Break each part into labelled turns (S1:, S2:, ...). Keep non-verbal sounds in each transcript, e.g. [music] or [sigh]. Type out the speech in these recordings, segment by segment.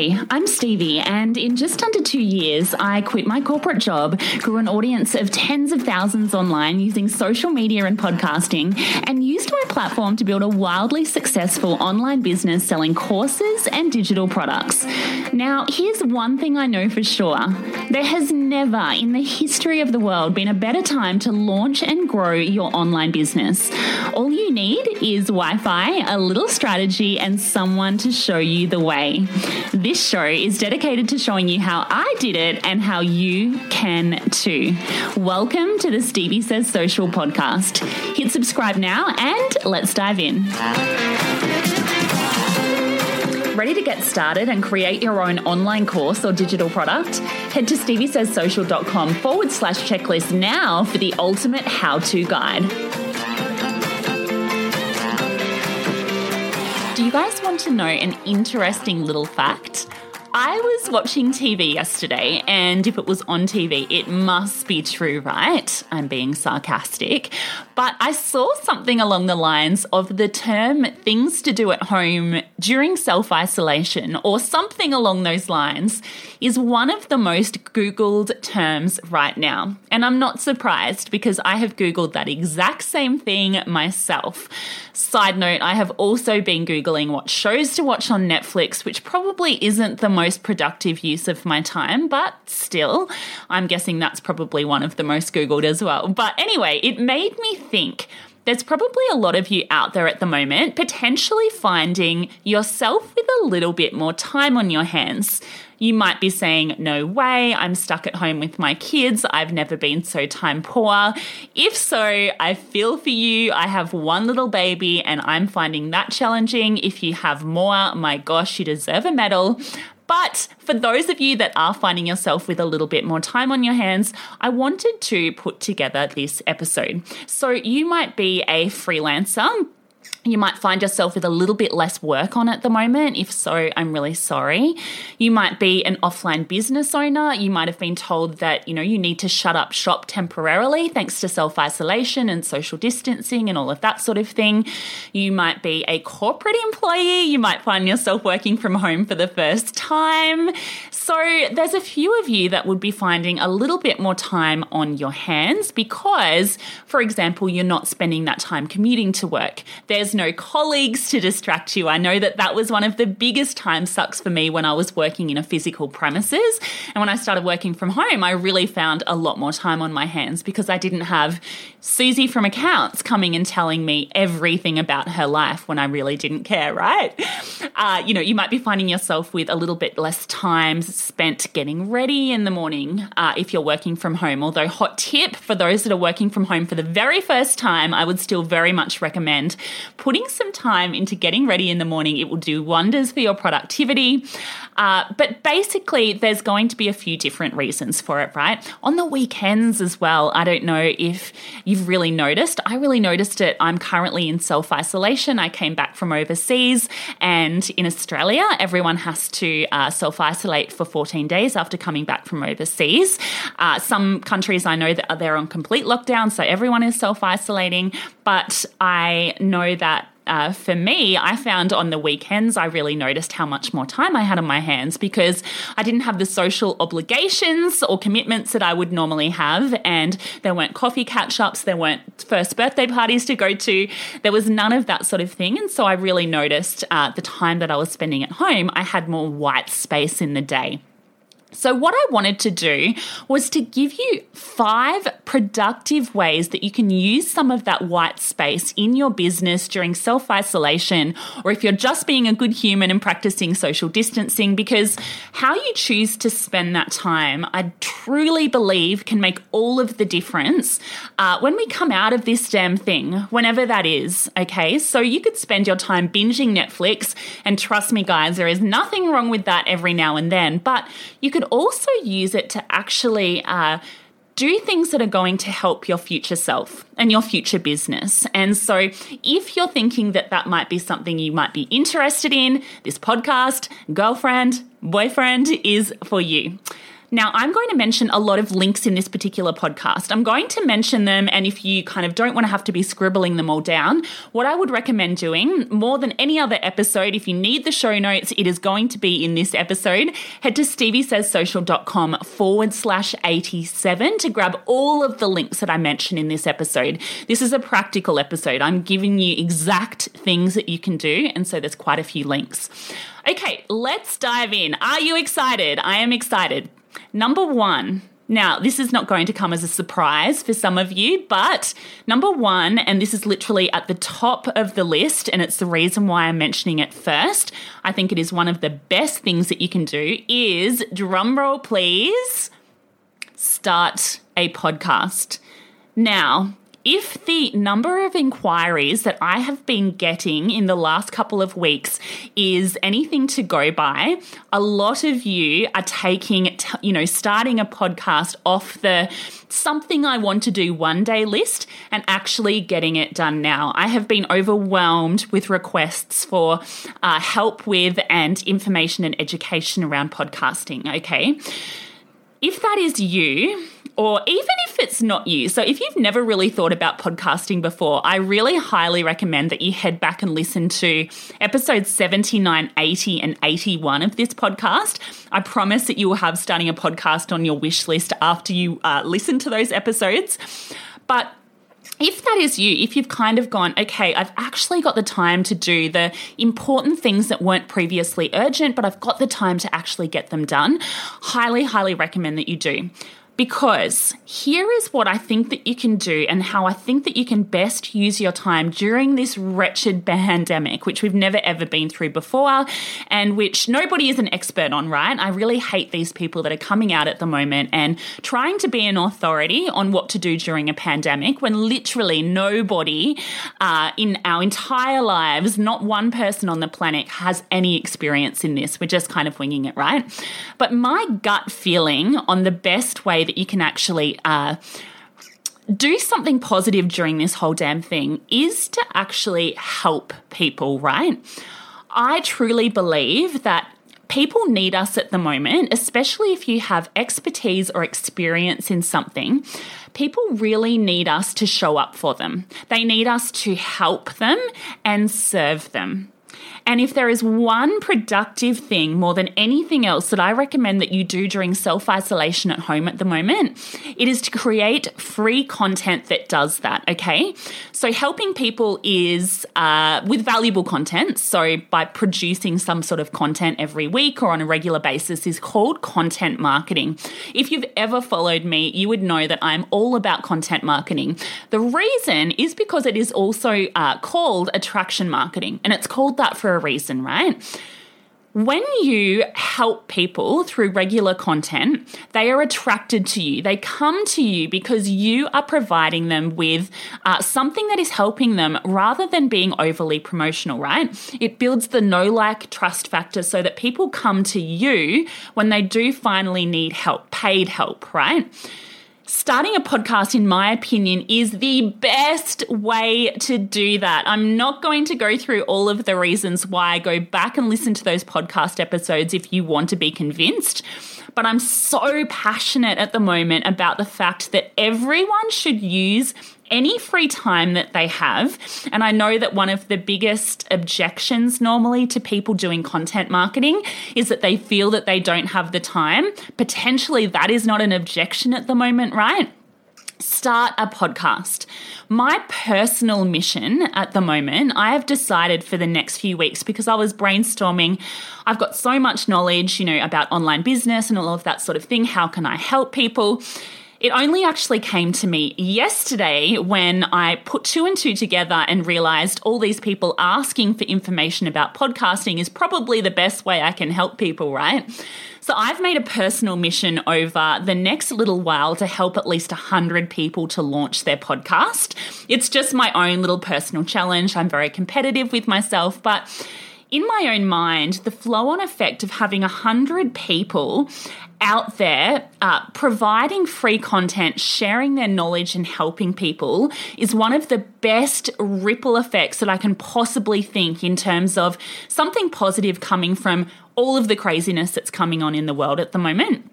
S1: Hey, I'm Stevie, and in just under two years, I quit my corporate job, grew an audience of tens of thousands online using social media and podcasting, and used my platform to build a wildly successful online business selling courses and digital products. Now, here's one thing I know for sure there has never in the history of the world been a better time to launch and grow your online business. All you need is Wi Fi, a little strategy, and someone to show you the way. This show is dedicated to showing you how I did it and how you can too. Welcome to the Stevie Says Social podcast. Hit subscribe now and let's dive in. Ready to get started and create your own online course or digital product? Head to steviesayssocial.com forward slash checklist now for the ultimate how to guide. You guys want to know an interesting little fact? I was watching TV yesterday, and if it was on TV, it must be true, right? I'm being sarcastic. But I saw something along the lines of the term things to do at home during self isolation, or something along those lines, is one of the most Googled terms right now. And I'm not surprised because I have Googled that exact same thing myself. Side note, I have also been Googling what shows to watch on Netflix, which probably isn't the most productive use of my time, but still, I'm guessing that's probably one of the most Googled as well. But anyway, it made me think there's probably a lot of you out there at the moment potentially finding yourself with a little bit more time on your hands. You might be saying, No way, I'm stuck at home with my kids. I've never been so time poor. If so, I feel for you. I have one little baby and I'm finding that challenging. If you have more, my gosh, you deserve a medal. But for those of you that are finding yourself with a little bit more time on your hands, I wanted to put together this episode. So you might be a freelancer you might find yourself with a little bit less work on at the moment. If so, I'm really sorry. You might be an offline business owner. You might have been told that, you know, you need to shut up shop temporarily thanks to self-isolation and social distancing and all of that sort of thing. You might be a corporate employee. You might find yourself working from home for the first time. So, there's a few of you that would be finding a little bit more time on your hands because, for example, you're not spending that time commuting to work. There's there's no colleagues to distract you. I know that that was one of the biggest time sucks for me when I was working in a physical premises. And when I started working from home, I really found a lot more time on my hands because I didn't have Susie from accounts coming and telling me everything about her life when I really didn't care, right? uh, you know, you might be finding yourself with a little bit less time spent getting ready in the morning uh, if you're working from home. Although, hot tip for those that are working from home for the very first time, I would still very much recommend putting some time into getting ready in the morning. It will do wonders for your productivity. Uh, but basically, there's going to be a few different reasons for it, right? On the weekends as well. I don't know if you've really noticed. I really noticed it. I'm currently in self isolation. I came back from overseas, and in Australia, everyone has to uh, self isolate for 14 days after coming back from overseas. Uh, some countries I know that are there on complete lockdown, so everyone is self isolating. But I know that uh, for me, I found on the weekends, I really noticed how much more time I had on my hands because I didn't have the social obligations or commitments that I would normally have. And there weren't coffee catch ups, there weren't first birthday parties to go to, there was none of that sort of thing. And so I really noticed uh, the time that I was spending at home, I had more white space in the day. So, what I wanted to do was to give you five productive ways that you can use some of that white space in your business during self isolation, or if you're just being a good human and practicing social distancing, because how you choose to spend that time, I truly believe can make all of the difference uh, when we come out of this damn thing, whenever that is. Okay, so you could spend your time binging Netflix, and trust me, guys, there is nothing wrong with that every now and then, but you could could also use it to actually uh, do things that are going to help your future self and your future business. And so, if you're thinking that that might be something you might be interested in, this podcast, girlfriend, boyfriend is for you. Now, I'm going to mention a lot of links in this particular podcast. I'm going to mention them, and if you kind of don't want to have to be scribbling them all down, what I would recommend doing more than any other episode, if you need the show notes, it is going to be in this episode. Head to steviesayssocial.com forward slash 87 to grab all of the links that I mention in this episode. This is a practical episode. I'm giving you exact things that you can do, and so there's quite a few links. Okay, let's dive in. Are you excited? I am excited. Number one, now, this is not going to come as a surprise for some of you, but number one, and this is literally at the top of the list, and it's the reason why I'm mentioning it first. I think it is one of the best things that you can do is drumroll, please, start a podcast. Now, if the number of inquiries that I have been getting in the last couple of weeks is anything to go by, a lot of you are taking, you know, starting a podcast off the something I want to do one day list and actually getting it done now. I have been overwhelmed with requests for uh, help with and information and education around podcasting. Okay. If that is you, or even if it's not you. So, if you've never really thought about podcasting before, I really highly recommend that you head back and listen to episodes 79, 80, and 81 of this podcast. I promise that you will have starting a podcast on your wish list after you uh, listen to those episodes. But if that is you, if you've kind of gone, okay, I've actually got the time to do the important things that weren't previously urgent, but I've got the time to actually get them done, highly, highly recommend that you do. Because here is what I think that you can do and how I think that you can best use your time during this wretched pandemic, which we've never ever been through before and which nobody is an expert on, right? I really hate these people that are coming out at the moment and trying to be an authority on what to do during a pandemic when literally nobody uh, in our entire lives, not one person on the planet, has any experience in this. We're just kind of winging it, right? But my gut feeling on the best way that you can actually uh, do something positive during this whole damn thing is to actually help people, right? I truly believe that people need us at the moment, especially if you have expertise or experience in something. People really need us to show up for them. They need us to help them and serve them. And if there is one productive thing more than anything else that I recommend that you do during self isolation at home at the moment, it is to create free content that does that. Okay. So helping people is uh, with valuable content. So by producing some sort of content every week or on a regular basis is called content marketing. If you've ever followed me, you would know that I'm all about content marketing. The reason is because it is also uh, called attraction marketing, and it's called that for a reason, right? when you help people through regular content, they are attracted to you. They come to you because you are providing them with uh, something that is helping them rather than being overly promotional, right? It builds the know like trust factor so that people come to you when they do finally need help, paid help, right? Starting a podcast, in my opinion, is the best way to do that. I'm not going to go through all of the reasons why. I go back and listen to those podcast episodes if you want to be convinced. But I'm so passionate at the moment about the fact that everyone should use any free time that they have. And I know that one of the biggest objections normally to people doing content marketing is that they feel that they don't have the time. Potentially, that is not an objection at the moment, right? start a podcast. My personal mission at the moment, I have decided for the next few weeks because I was brainstorming. I've got so much knowledge, you know, about online business and all of that sort of thing. How can I help people? It only actually came to me yesterday when I put two and two together and realized all these people asking for information about podcasting is probably the best way I can help people, right? So I've made a personal mission over the next little while to help at least 100 people to launch their podcast. It's just my own little personal challenge. I'm very competitive with myself, but in my own mind, the flow on effect of having 100 people out there uh, providing free content, sharing their knowledge, and helping people is one of the best ripple effects that I can possibly think in terms of something positive coming from all of the craziness that's coming on in the world at the moment.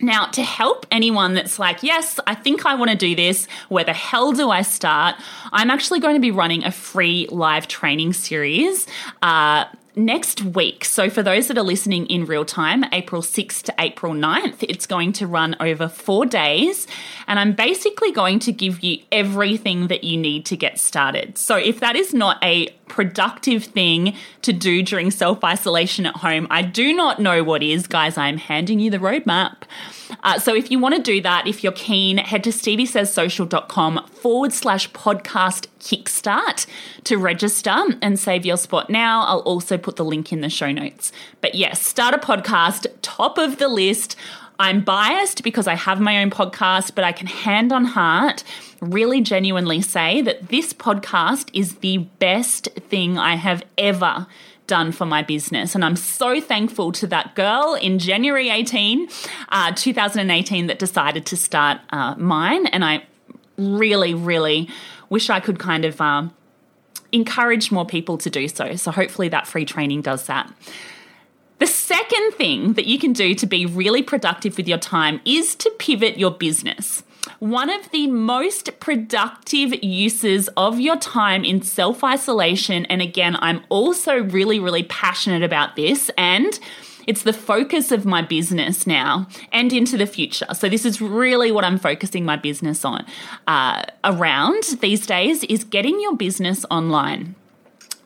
S1: Now, to help anyone that's like, yes, I think I want to do this, where the hell do I start? I'm actually going to be running a free live training series. Uh, next week. So, for those that are listening in real time, April 6th to April 9th, it's going to run over four days. And I'm basically going to give you everything that you need to get started. So, if that is not a productive thing to do during self isolation at home, I do not know what is, guys. I'm handing you the roadmap. Uh, so if you want to do that, if you're keen, head to steviesayssocial.com forward slash podcast kickstart to register and save your spot now. I'll also put the link in the show notes. But yes, start a podcast, top of the list. I'm biased because I have my own podcast, but I can hand on heart really genuinely say that this podcast is the best thing I have ever done for my business. And I'm so thankful to that girl in January 18, uh, 2018, that decided to start uh, mine. And I really, really wish I could kind of uh, encourage more people to do so. So hopefully that free training does that. The second thing that you can do to be really productive with your time is to pivot your business. One of the most productive uses of your time in self isolation, and again, I'm also really, really passionate about this, and it's the focus of my business now and into the future. So this is really what I'm focusing my business on uh, around these days is getting your business online.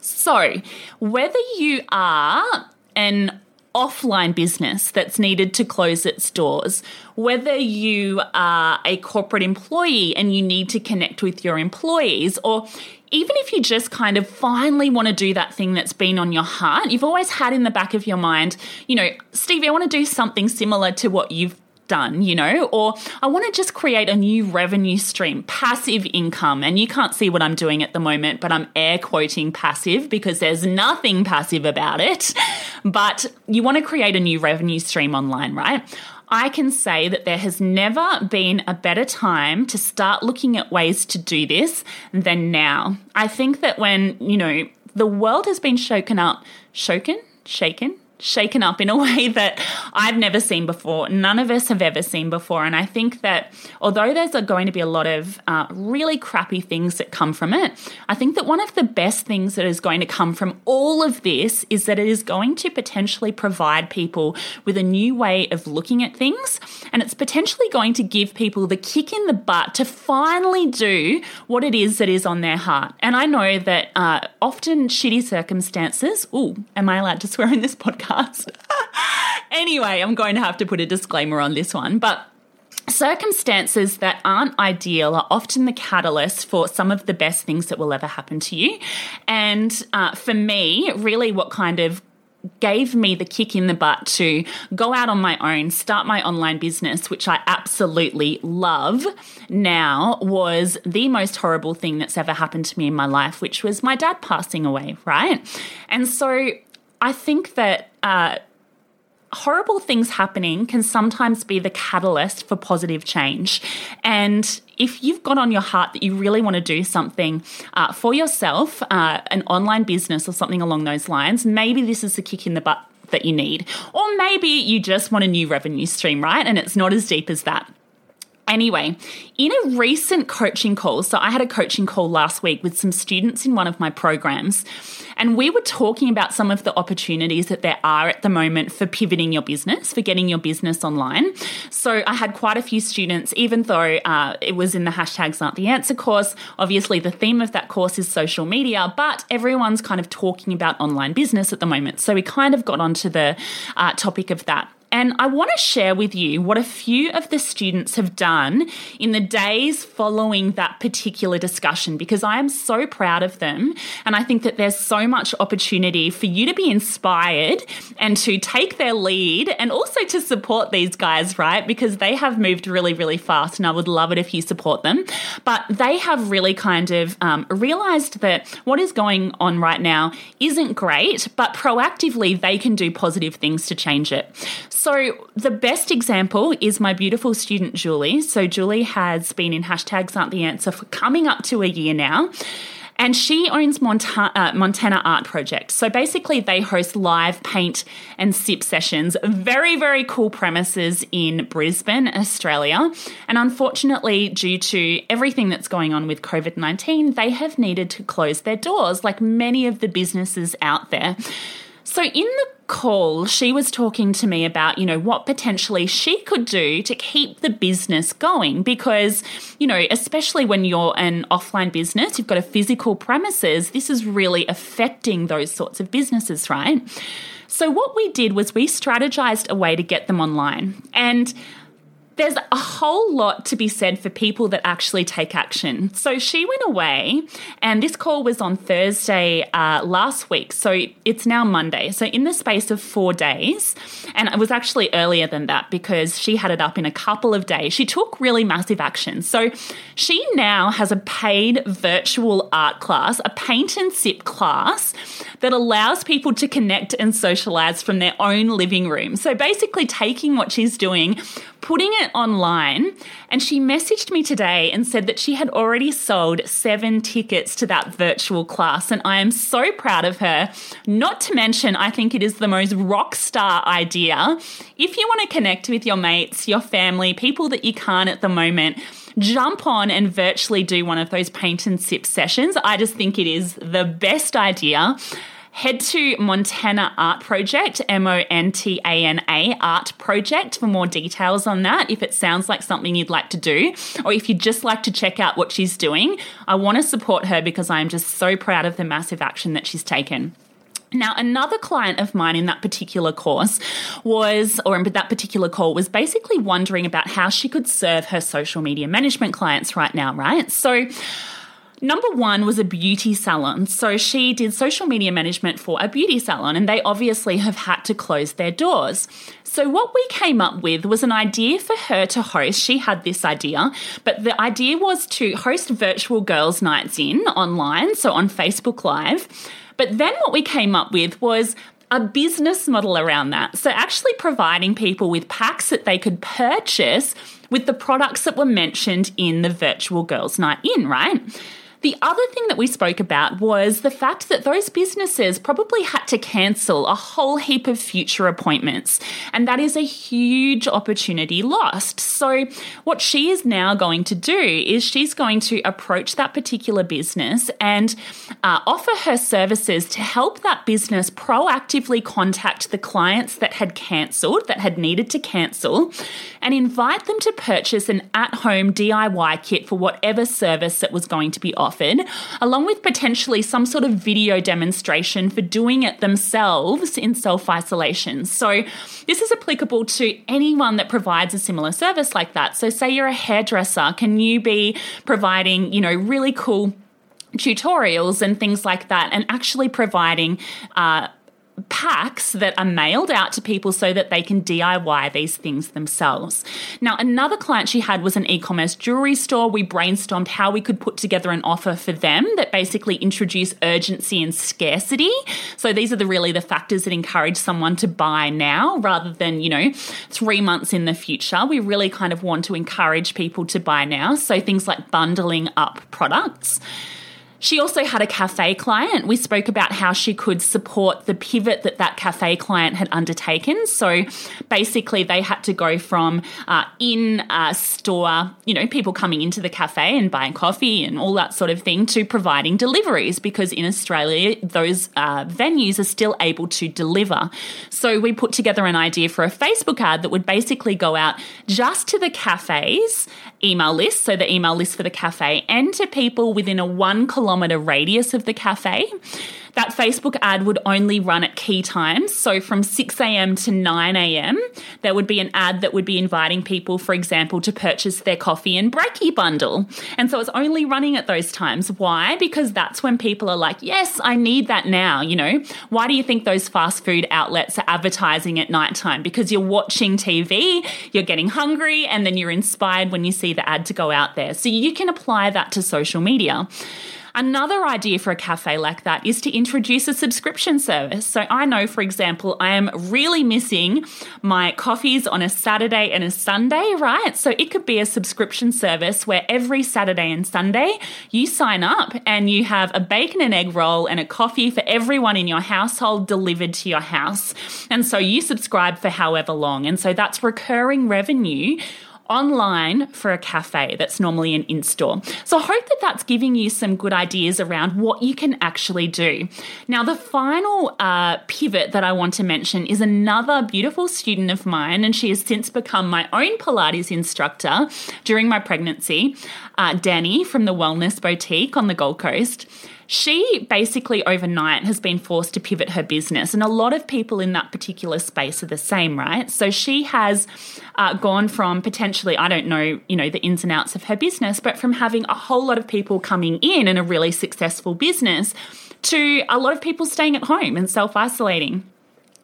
S1: So whether you are an offline business that's needed to close its doors, whether you are a corporate employee and you need to connect with your employees, or even if you just kind of finally want to do that thing that's been on your heart, you've always had in the back of your mind, you know, Stevie, I want to do something similar to what you've done, you know, or I want to just create a new revenue stream, passive income. And you can't see what I'm doing at the moment, but I'm air quoting passive because there's nothing passive about it. But you want to create a new revenue stream online, right? I can say that there has never been a better time to start looking at ways to do this than now. I think that when, you know, the world has been shaken up, shaken, shaken, shaken up in a [laughs] way that I've never seen before. None of us have ever seen before. And I think that although there's going to be a lot of uh, really crappy things that come from it, I think that one of the best things that is going to come from all of this is that it is going to potentially provide people with a new way of looking at things. And it's potentially going to give people the kick in the butt to finally do what it is that is on their heart. And I know that uh, often shitty circumstances, oh, am I allowed to swear in this podcast? Podcast. [laughs] anyway, I'm going to have to put a disclaimer on this one, but Circumstances that aren't ideal are often the catalyst for some of the best things that will ever happen to you. And uh, for me, really, what kind of gave me the kick in the butt to go out on my own, start my online business, which I absolutely love now, was the most horrible thing that's ever happened to me in my life, which was my dad passing away, right? And so I think that. Uh, horrible things happening can sometimes be the catalyst for positive change. And if you've got on your heart that you really want to do something uh, for yourself, uh, an online business or something along those lines, maybe this is the kick in the butt that you need. Or maybe you just want a new revenue stream, right? And it's not as deep as that. Anyway, in a recent coaching call, so I had a coaching call last week with some students in one of my programs, and we were talking about some of the opportunities that there are at the moment for pivoting your business, for getting your business online. So I had quite a few students, even though uh, it was in the hashtags aren't the answer course. Obviously, the theme of that course is social media, but everyone's kind of talking about online business at the moment. So we kind of got onto the uh, topic of that. And I want to share with you what a few of the students have done in the days following that particular discussion because I am so proud of them. And I think that there's so much opportunity for you to be inspired and to take their lead and also to support these guys, right? Because they have moved really, really fast. And I would love it if you support them. But they have really kind of um, realized that what is going on right now isn't great, but proactively they can do positive things to change it. So, the best example is my beautiful student, Julie. So, Julie has been in hashtags aren't the answer for coming up to a year now. And she owns Montana, uh, Montana Art Project. So basically, they host live paint and sip sessions. Very, very cool premises in Brisbane, Australia. And unfortunately, due to everything that's going on with COVID 19, they have needed to close their doors, like many of the businesses out there. So, in the call, she was talking to me about, you know, what potentially she could do to keep the business going because, you know, especially when you're an offline business, you've got a physical premises, this is really affecting those sorts of businesses, right? So what we did was we strategized a way to get them online. And there's a whole lot to be said for people that actually take action. So she went away, and this call was on Thursday uh, last week. So it's now Monday. So in the space of four days, and it was actually earlier than that because she had it up in a couple of days, she took really massive action. So she now has a paid virtual art class, a paint and sip class that allows people to connect and socialize from their own living room. So basically, taking what she's doing, putting it online, and she messaged me today and said that she had already sold seven tickets to that virtual class. And I am so proud of her. Not to mention, I think it is the most rock star idea. If you want to connect with your mates, your family, people that you can't at the moment, jump on and virtually do one of those paint and sip sessions. I just think it is the best idea head to Montana Art Project, M O N T A N A Art Project, for more details on that. If it sounds like something you'd like to do, or if you'd just like to check out what she's doing, I want to support her because I am just so proud of the massive action that she's taken. Now, another client of mine in that particular course was, or in that particular call, was basically wondering about how she could serve her social media management clients right now, right? So, Number one was a beauty salon. So she did social media management for a beauty salon, and they obviously have had to close their doors. So, what we came up with was an idea for her to host. She had this idea, but the idea was to host virtual girls' nights in online, so on Facebook Live but then what we came up with was a business model around that. So, actually providing people with packs that they could purchase with the products that were mentioned in the virtual girls' night in, right? The other thing that we spoke about was the fact that those businesses probably had to cancel a whole heap of future appointments, and that is a huge opportunity lost. So, what she is now going to do is she's going to approach that particular business and uh, offer her services to help that business proactively contact the clients that had cancelled, that had needed to cancel, and invite them to purchase an at home DIY kit for whatever service that was going to be offered offered, along with potentially some sort of video demonstration for doing it themselves in self isolation. So, this is applicable to anyone that provides a similar service like that. So, say you're a hairdresser, can you be providing, you know, really cool tutorials and things like that, and actually providing uh, packs that are mailed out to people so that they can DIY these things themselves. Now, another client she had was an e commerce jewelry store. We brainstormed how we could put together an offer for them that basically introduced urgency and scarcity. So these are the really the factors that encourage someone to buy now rather than, you know, three months in the future. We really kind of want to encourage people to buy now. So things like bundling up products. She also had a cafe client. We spoke about how she could support the pivot that that cafe client had undertaken. So basically, they had to go from uh, in uh, store, you know, people coming into the cafe and buying coffee and all that sort of thing, to providing deliveries because in Australia, those uh, venues are still able to deliver. So we put together an idea for a Facebook ad that would basically go out just to the cafes email list, so the email list for the cafe, and to people within a one kilometre radius of the cafe. That Facebook ad would only run at key times. So from 6 a.m. to 9 a.m., there would be an ad that would be inviting people, for example, to purchase their coffee and brekkie bundle. And so it's only running at those times. Why? Because that's when people are like, yes, I need that now. You know, why do you think those fast food outlets are advertising at nighttime? Because you're watching TV, you're getting hungry, and then you're inspired when you see the ad to go out there. So you can apply that to social media. Another idea for a cafe like that is to introduce a subscription service. So I know, for example, I am really missing my coffees on a Saturday and a Sunday, right? So it could be a subscription service where every Saturday and Sunday you sign up and you have a bacon and egg roll and a coffee for everyone in your household delivered to your house. And so you subscribe for however long. And so that's recurring revenue online for a cafe that's normally an in store. So I hope that that's giving you some good ideas around what you can actually do. Now, the final uh, pivot that I want to mention is another beautiful student of mine, and she has since become my own Pilates instructor during my pregnancy, uh, Danny from the Wellness Boutique on the Gold Coast. She basically overnight has been forced to pivot her business, and a lot of people in that particular space are the same, right? So she has uh, gone from potentially, I don't know, you know, the ins and outs of her business, but from having a whole lot of people coming in and a really successful business to a lot of people staying at home and self isolating.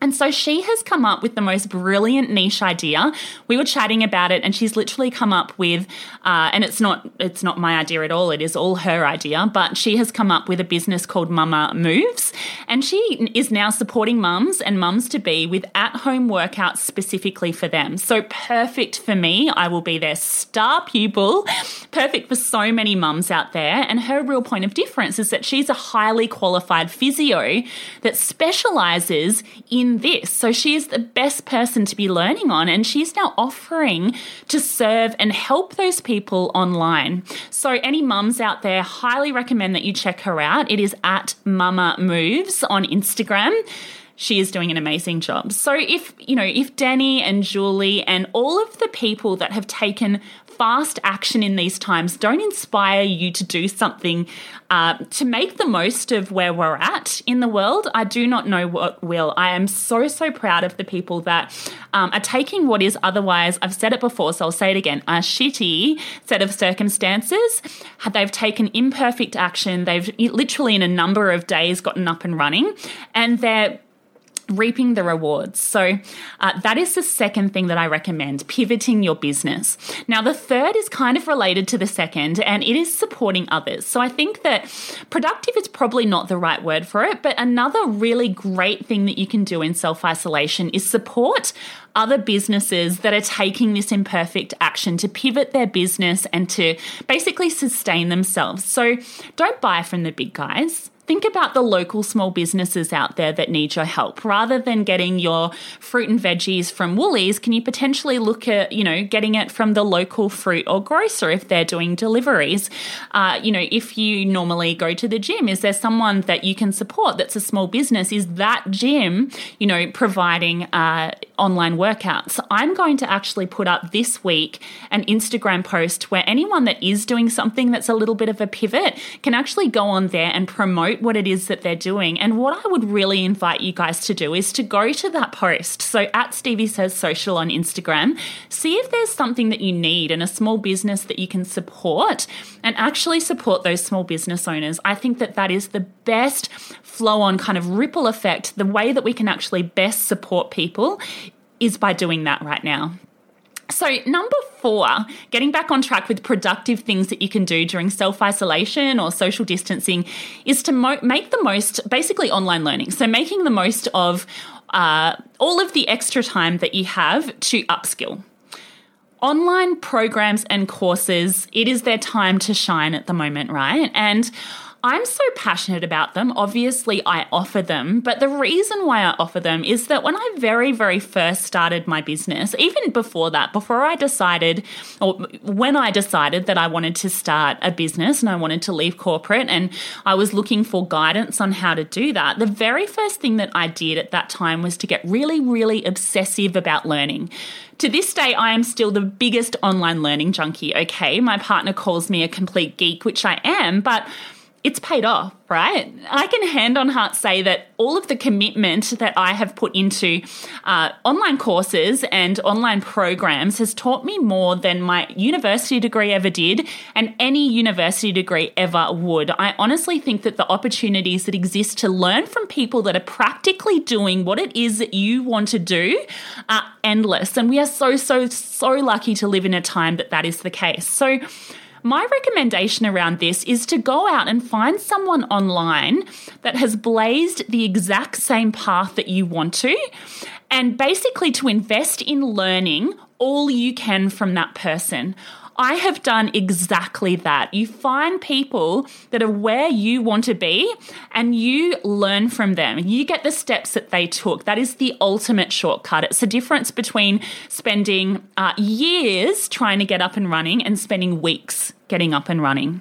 S1: And so she has come up with the most brilliant niche idea. We were chatting about it, and she's literally come up with, uh, and it's not it's not my idea at all. It is all her idea. But she has come up with a business called Mama Moves, and she is now supporting mums and mums to be with at home workouts specifically for them. So perfect for me. I will be their star pupil. Perfect for so many mums out there. And her real point of difference is that she's a highly qualified physio that specializes in this. So she is the best person to be learning on, and she's now offering to serve and help those people online. So, any mums out there, highly recommend that you check her out. It is at Mama Moves on Instagram she is doing an amazing job. So if, you know, if Danny and Julie and all of the people that have taken fast action in these times don't inspire you to do something uh, to make the most of where we're at in the world, I do not know what will. I am so, so proud of the people that um, are taking what is otherwise, I've said it before, so I'll say it again, a shitty set of circumstances. They've taken imperfect action. They've literally, in a number of days, gotten up and running, and they're reaping the rewards. So, uh, that is the second thing that I recommend pivoting your business. Now, the third is kind of related to the second, and it is supporting others. So, I think that productive is probably not the right word for it, but another really great thing that you can do in self isolation is support other businesses that are taking this imperfect action to pivot their business and to basically sustain themselves. So, don't buy from the big guys think about the local small businesses out there that need your help. Rather than getting your fruit and veggies from Woolies, can you potentially look at, you know, getting it from the local fruit or grocer if they're doing deliveries? Uh, you know, if you normally go to the gym, is there someone that you can support that's a small business? Is that gym, you know, providing uh, online workouts? I'm going to actually put up this week an Instagram post where anyone that is doing something that's a little bit of a pivot can actually go on there and promote what it is that they're doing. And what I would really invite you guys to do is to go to that post. So at Stevie Says Social on Instagram, see if there's something that you need and a small business that you can support and actually support those small business owners. I think that that is the best flow on kind of ripple effect. The way that we can actually best support people is by doing that right now. So, number four, getting back on track with productive things that you can do during self isolation or social distancing is to mo- make the most, basically, online learning. So, making the most of uh, all of the extra time that you have to upskill. Online programs and courses, it is their time to shine at the moment, right? And I'm so passionate about them. Obviously, I offer them, but the reason why I offer them is that when I very, very first started my business, even before that, before I decided, or when I decided that I wanted to start a business and I wanted to leave corporate and I was looking for guidance on how to do that, the very first thing that I did at that time was to get really, really obsessive about learning. To this day, I am still the biggest online learning junkie, okay? My partner calls me a complete geek, which I am, but it's paid off, right? I can hand on heart say that all of the commitment that I have put into uh, online courses and online programs has taught me more than my university degree ever did and any university degree ever would. I honestly think that the opportunities that exist to learn from people that are practically doing what it is that you want to do are endless. And we are so, so, so lucky to live in a time that that is the case. So, my recommendation around this is to go out and find someone online that has blazed the exact same path that you want to, and basically to invest in learning all you can from that person. I have done exactly that. You find people that are where you want to be and you learn from them. You get the steps that they took. That is the ultimate shortcut. It's the difference between spending uh, years trying to get up and running and spending weeks getting up and running.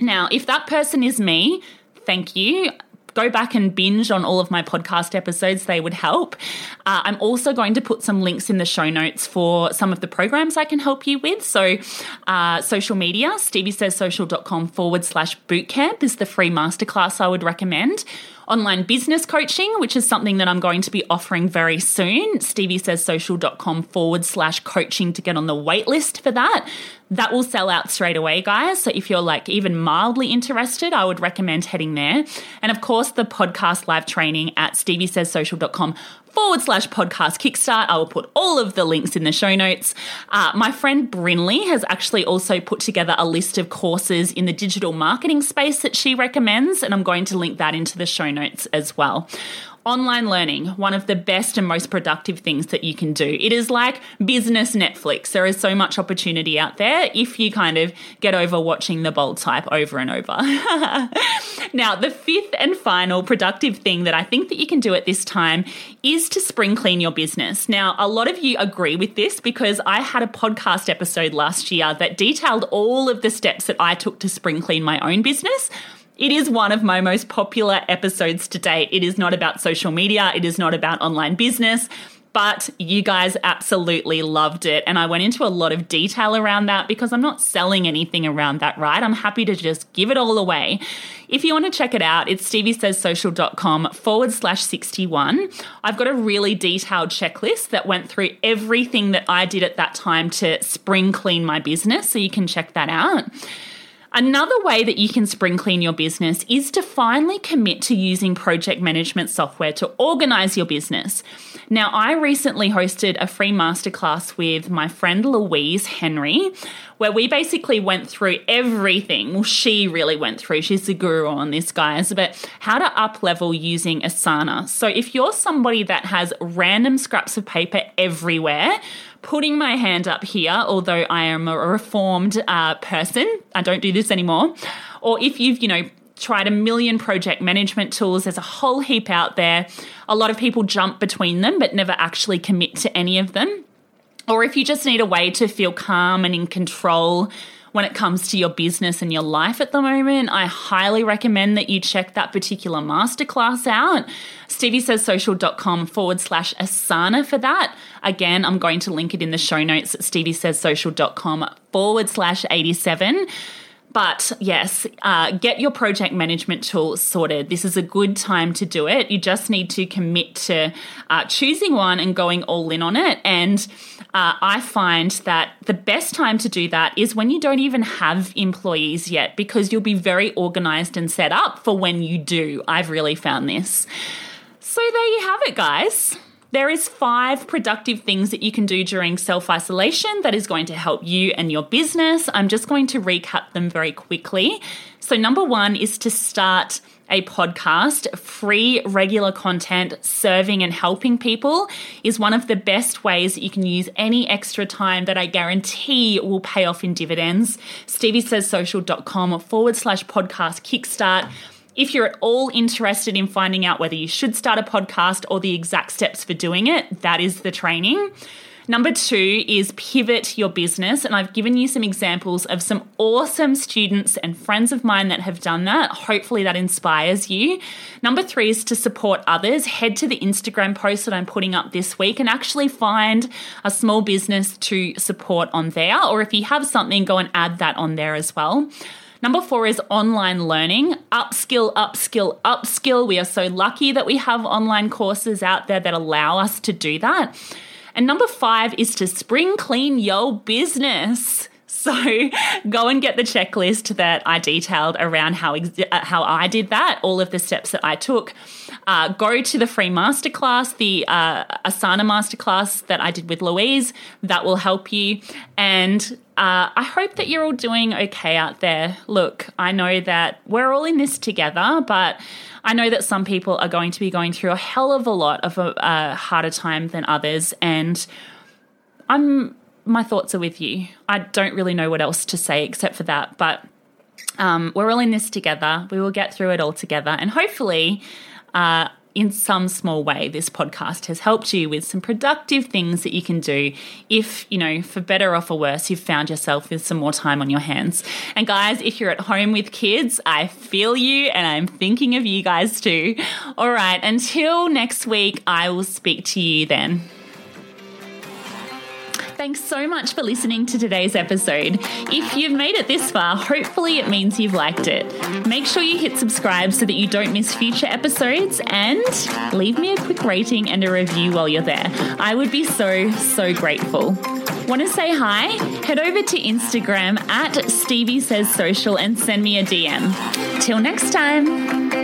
S1: Now, if that person is me, thank you go back and binge on all of my podcast episodes, they would help. Uh, I'm also going to put some links in the show notes for some of the programs I can help you with. So, uh, social media, steviesayssocial.com forward slash bootcamp is the free masterclass I would recommend online business coaching, which is something that I'm going to be offering very soon. Stevie says StevieSaysSocial.com forward slash coaching to get on the wait list for that. That will sell out straight away, guys. So if you're like even mildly interested, I would recommend heading there. And of course, the podcast live training at StevieSaysSocial.com forward slash podcast kickstart. I will put all of the links in the show notes. Uh, my friend Brinley has actually also put together a list of courses in the digital marketing space that she recommends, and I'm going to link that into the show notes as well online learning, one of the best and most productive things that you can do. It is like business Netflix. There is so much opportunity out there if you kind of get over watching the bold type over and over. [laughs] now, the fifth and final productive thing that I think that you can do at this time is to spring clean your business. Now, a lot of you agree with this because I had a podcast episode last year that detailed all of the steps that I took to spring clean my own business. It is one of my most popular episodes to date. It is not about social media, it is not about online business, but you guys absolutely loved it. And I went into a lot of detail around that because I'm not selling anything around that, right? I'm happy to just give it all away. If you want to check it out, it's steviesayssocial.com forward slash 61. I've got a really detailed checklist that went through everything that I did at that time to spring clean my business. So you can check that out. Another way that you can spring clean your business is to finally commit to using project management software to organize your business. Now, I recently hosted a free masterclass with my friend Louise Henry, where we basically went through everything. Well, she really went through, she's the guru on this, guys, but how to up level using Asana. So, if you're somebody that has random scraps of paper everywhere, putting my hand up here, although I am a reformed uh, person, I don't do this anymore. Or if you've, you know, tried a million project management tools, there's a whole heap out there. A lot of people jump between them, but never actually commit to any of them. Or if you just need a way to feel calm and in control when it comes to your business and your life at the moment, I highly recommend that you check that particular masterclass out. StevieSaysSocial.com forward slash Asana for that. Again, I'm going to link it in the show notes at StevieSaysSocial.com forward slash 87. but yes, uh, get your project management tool sorted. This is a good time to do it. You just need to commit to uh, choosing one and going all in on it. And uh, I find that the best time to do that is when you don't even have employees yet, because you'll be very organized and set up for when you do. I've really found this. So there you have it, guys. There is five productive things that you can do during self isolation that is going to help you and your business. I'm just going to recap them very quickly. So, number one is to start a podcast, free regular content, serving and helping people is one of the best ways that you can use any extra time that I guarantee will pay off in dividends. StevieSaysSocial.com forward slash podcast kickstart if you're at all interested in finding out whether you should start a podcast or the exact steps for doing it, that is the training. Number two is pivot your business. And I've given you some examples of some awesome students and friends of mine that have done that. Hopefully, that inspires you. Number three is to support others. Head to the Instagram post that I'm putting up this week and actually find a small business to support on there. Or if you have something, go and add that on there as well. Number four is online learning. Upskill, upskill, upskill. We are so lucky that we have online courses out there that allow us to do that. And number five is to spring clean your business. So [laughs] go and get the checklist that I detailed around how uh, how I did that, all of the steps that I took. Uh, go to the free masterclass, the uh, Asana masterclass that I did with Louise. That will help you. And uh, I hope that you're all doing okay out there. Look, I know that we're all in this together, but I know that some people are going to be going through a hell of a lot of a, a harder time than others. And I'm my thoughts are with you. I don't really know what else to say except for that, but um, we're all in this together. We will get through it all together, and hopefully, uh, in some small way, this podcast has helped you with some productive things that you can do if, you know, for better or for worse, you've found yourself with some more time on your hands. And guys, if you're at home with kids, I feel you and I'm thinking of you guys too. All right, until next week, I will speak to you then. Thanks so much for listening to today's episode. If you've made it this far, hopefully it means you've liked it. Make sure you hit subscribe so that you don't miss future episodes and leave me a quick rating and a review while you're there. I would be so, so grateful. Want to say hi? Head over to Instagram at Stevie Says Social and send me a DM. Till next time.